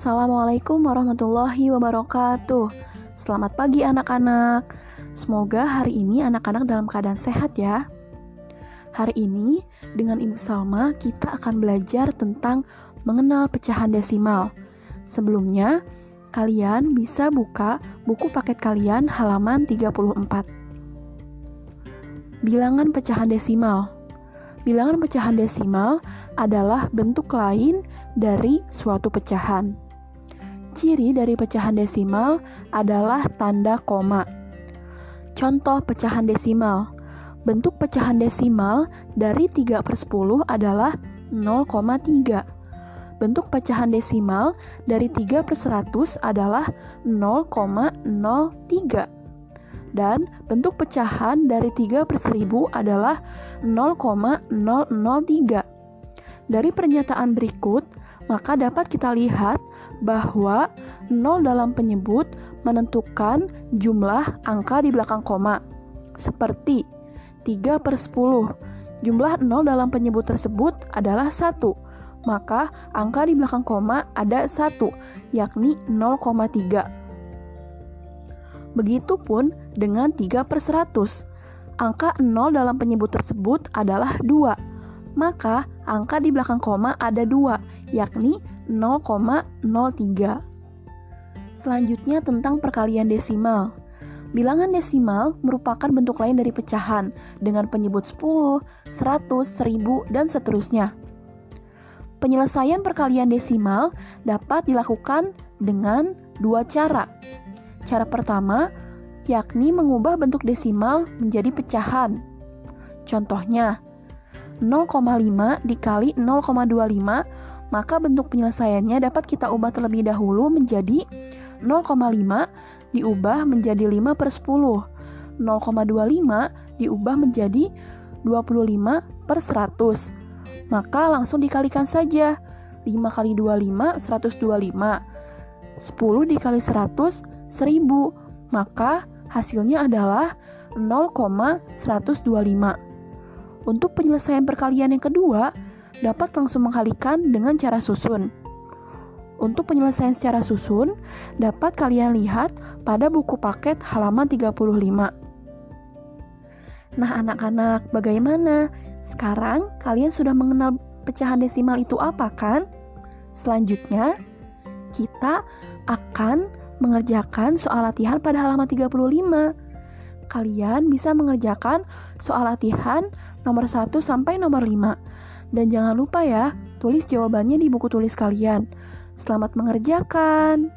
Assalamualaikum warahmatullahi wabarakatuh. Selamat pagi anak-anak. Semoga hari ini anak-anak dalam keadaan sehat ya. Hari ini dengan Ibu Salma kita akan belajar tentang mengenal pecahan desimal. Sebelumnya, kalian bisa buka buku paket kalian halaman 34. Bilangan pecahan desimal. Bilangan pecahan desimal adalah bentuk lain dari suatu pecahan. Ciri dari pecahan desimal adalah tanda koma. Contoh pecahan desimal. Bentuk pecahan desimal dari 3 per 10 adalah 0,3. Bentuk pecahan desimal dari 3 per 100 adalah 0,03. Dan bentuk pecahan dari 3 per 1000 adalah 0,003. Dari pernyataan berikut, maka dapat kita lihat bahwa 0 dalam penyebut menentukan jumlah angka di belakang koma. Seperti 3 per 10. Jumlah 0 dalam penyebut tersebut adalah 1. Maka angka di belakang koma ada 1, yakni 0,3. Begitupun dengan 3 per 100. Angka 0 dalam penyebut tersebut adalah 2 maka angka di belakang koma ada dua, yakni 0,03. Selanjutnya tentang perkalian desimal. Bilangan desimal merupakan bentuk lain dari pecahan dengan penyebut 10, 100, 1000, dan seterusnya. Penyelesaian perkalian desimal dapat dilakukan dengan dua cara. Cara pertama, yakni mengubah bentuk desimal menjadi pecahan. Contohnya, 0,5 dikali 0,25 maka bentuk penyelesaiannya dapat kita ubah terlebih dahulu menjadi 0,5 diubah menjadi 5 per 10 0,25 diubah menjadi 25 per 100 maka langsung dikalikan saja. 5 kali 25 125 10 dikali 100 1000 maka hasilnya adalah 0,125 untuk penyelesaian perkalian yang kedua, dapat langsung mengkalikan dengan cara susun. Untuk penyelesaian secara susun, dapat kalian lihat pada buku paket halaman 35. Nah, anak-anak, bagaimana? Sekarang kalian sudah mengenal pecahan desimal itu apa kan? Selanjutnya, kita akan mengerjakan soal latihan pada halaman 35 kalian bisa mengerjakan soal latihan nomor 1 sampai nomor 5. Dan jangan lupa ya, tulis jawabannya di buku tulis kalian. Selamat mengerjakan.